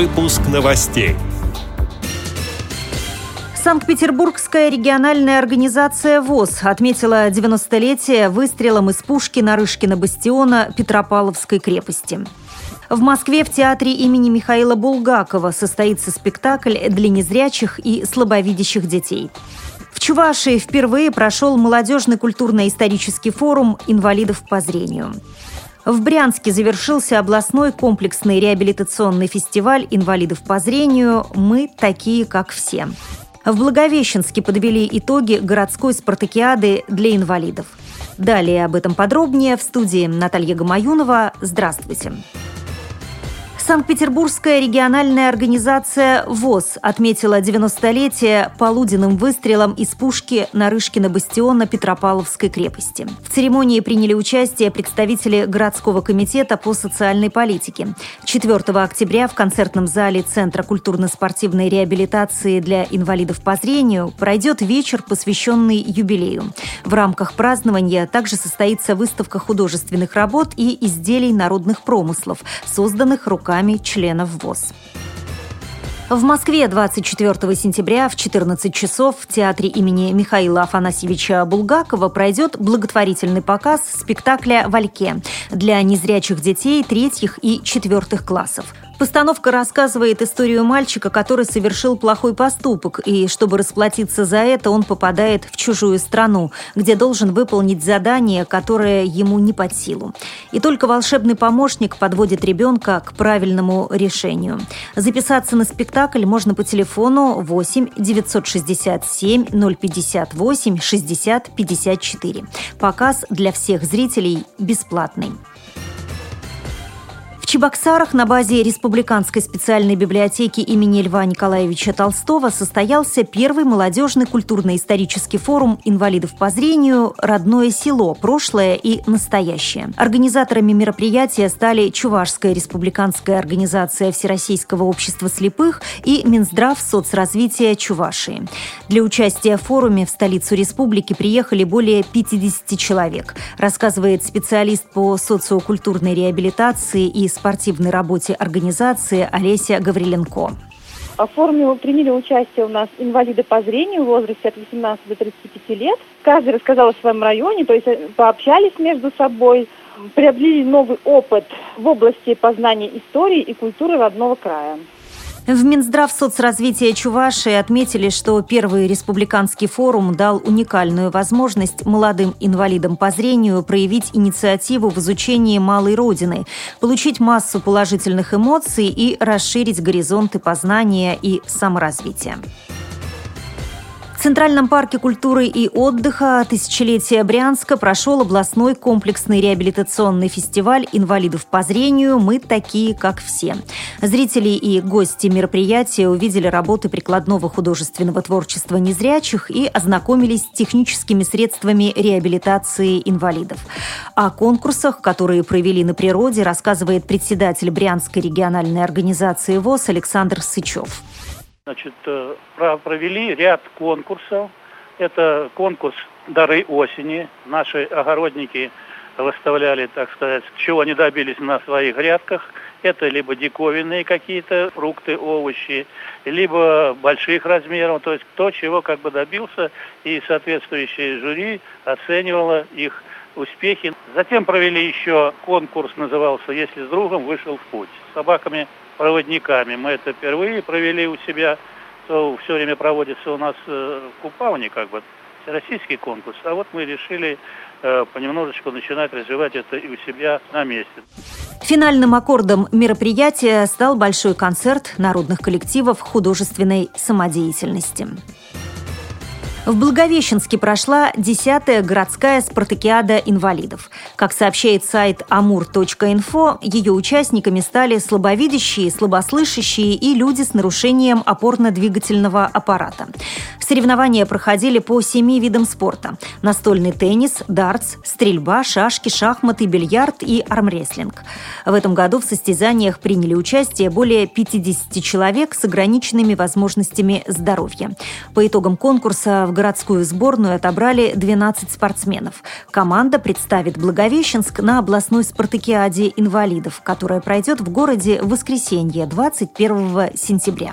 Выпуск новостей. Санкт-Петербургская региональная организация ВОЗ отметила 90-летие выстрелом из пушки Нарышкина бастиона Петропавловской крепости. В Москве в театре имени Михаила Булгакова состоится спектакль для незрячих и слабовидящих детей. В Чувашии впервые прошел молодежный культурно-исторический форум инвалидов по зрению. В Брянске завершился областной комплексный реабилитационный фестиваль инвалидов по зрению «Мы такие, как все». В Благовещенске подвели итоги городской спартакиады для инвалидов. Далее об этом подробнее в студии Наталья Гамаюнова. Здравствуйте. Здравствуйте. Санкт-Петербургская региональная организация ВОЗ отметила 90-летие полуденным выстрелом из пушки Нарышкина бастиона Петропавловской крепости. В церемонии приняли участие представители городского комитета по социальной политике. 4 октября в концертном зале Центра культурно-спортивной реабилитации для инвалидов по зрению пройдет вечер, посвященный юбилею. В рамках празднования также состоится выставка художественных работ и изделий народных промыслов, созданных руками правами членов ВОЗ. В Москве 24 сентября в 14 часов в театре имени Михаила Афанасьевича Булгакова пройдет благотворительный показ спектакля «Вальке» для незрячих детей третьих и четвертых классов. Постановка рассказывает историю мальчика, который совершил плохой поступок, и чтобы расплатиться за это, он попадает в чужую страну, где должен выполнить задание, которое ему не под силу. И только волшебный помощник подводит ребенка к правильному решению. Записаться на спектакль можно по телефону 8 967 058 60 54. Показ для всех зрителей бесплатный. Чебоксарах на базе Республиканской специальной библиотеки имени Льва Николаевича Толстого состоялся первый молодежный культурно-исторический форум инвалидов по зрению «Родное село. Прошлое и настоящее». Организаторами мероприятия стали Чувашская республиканская организация Всероссийского общества слепых и Минздрав соцразвития Чувашии. Для участия в форуме в столицу республики приехали более 50 человек, рассказывает специалист по социокультурной реабилитации и спортивной работе организации Олеся Гавриленко. Форуме приняли участие у нас инвалиды по зрению в возрасте от 18 до 35 лет. Каждый рассказал о своем районе, то есть э, пообщались между собой, приобрели новый опыт в области познания истории и культуры родного края. В Минздрав соцразвития Чувашии отметили, что первый республиканский форум дал уникальную возможность молодым инвалидам по зрению проявить инициативу в изучении малой родины, получить массу положительных эмоций и расширить горизонты познания и саморазвития. В Центральном парке культуры и отдыха «Тысячелетия Брянска» прошел областной комплексный реабилитационный фестиваль инвалидов по зрению «Мы такие, как все». Зрители и гости мероприятия увидели работы прикладного художественного творчества незрячих и ознакомились с техническими средствами реабилитации инвалидов. О конкурсах, которые провели на природе, рассказывает председатель Брянской региональной организации ВОЗ Александр Сычев. Значит, э, провели ряд конкурсов. Это конкурс «Дары осени». Наши огородники выставляли, так сказать, чего они добились на своих грядках. Это либо диковинные какие-то фрукты, овощи, либо больших размеров, то есть то, чего как бы добился, и соответствующее жюри оценивало их успехи. Затем провели еще конкурс, назывался «Если с другом вышел в путь». С собаками проводниками. Мы это впервые провели у себя. То все время проводится у нас э, в Купавне, как бы, российский конкурс. А вот мы решили э, понемножечку начинать развивать это и у себя на месте. Финальным аккордом мероприятия стал большой концерт народных коллективов художественной самодеятельности. В Благовещенске прошла 10-я городская спартакиада инвалидов. Как сообщает сайт amur.info, ее участниками стали слабовидящие, слабослышащие и люди с нарушением опорно-двигательного аппарата. Соревнования проходили по семи видам спорта. Настольный теннис, дартс, стрельба, шашки, шахматы, бильярд и армрестлинг. В этом году в состязаниях приняли участие более 50 человек с ограниченными возможностями здоровья. По итогам конкурса в городскую сборную отобрали 12 спортсменов. Команда представит Благовещенск на областной спартакиаде инвалидов, которая пройдет в городе в воскресенье 21 сентября.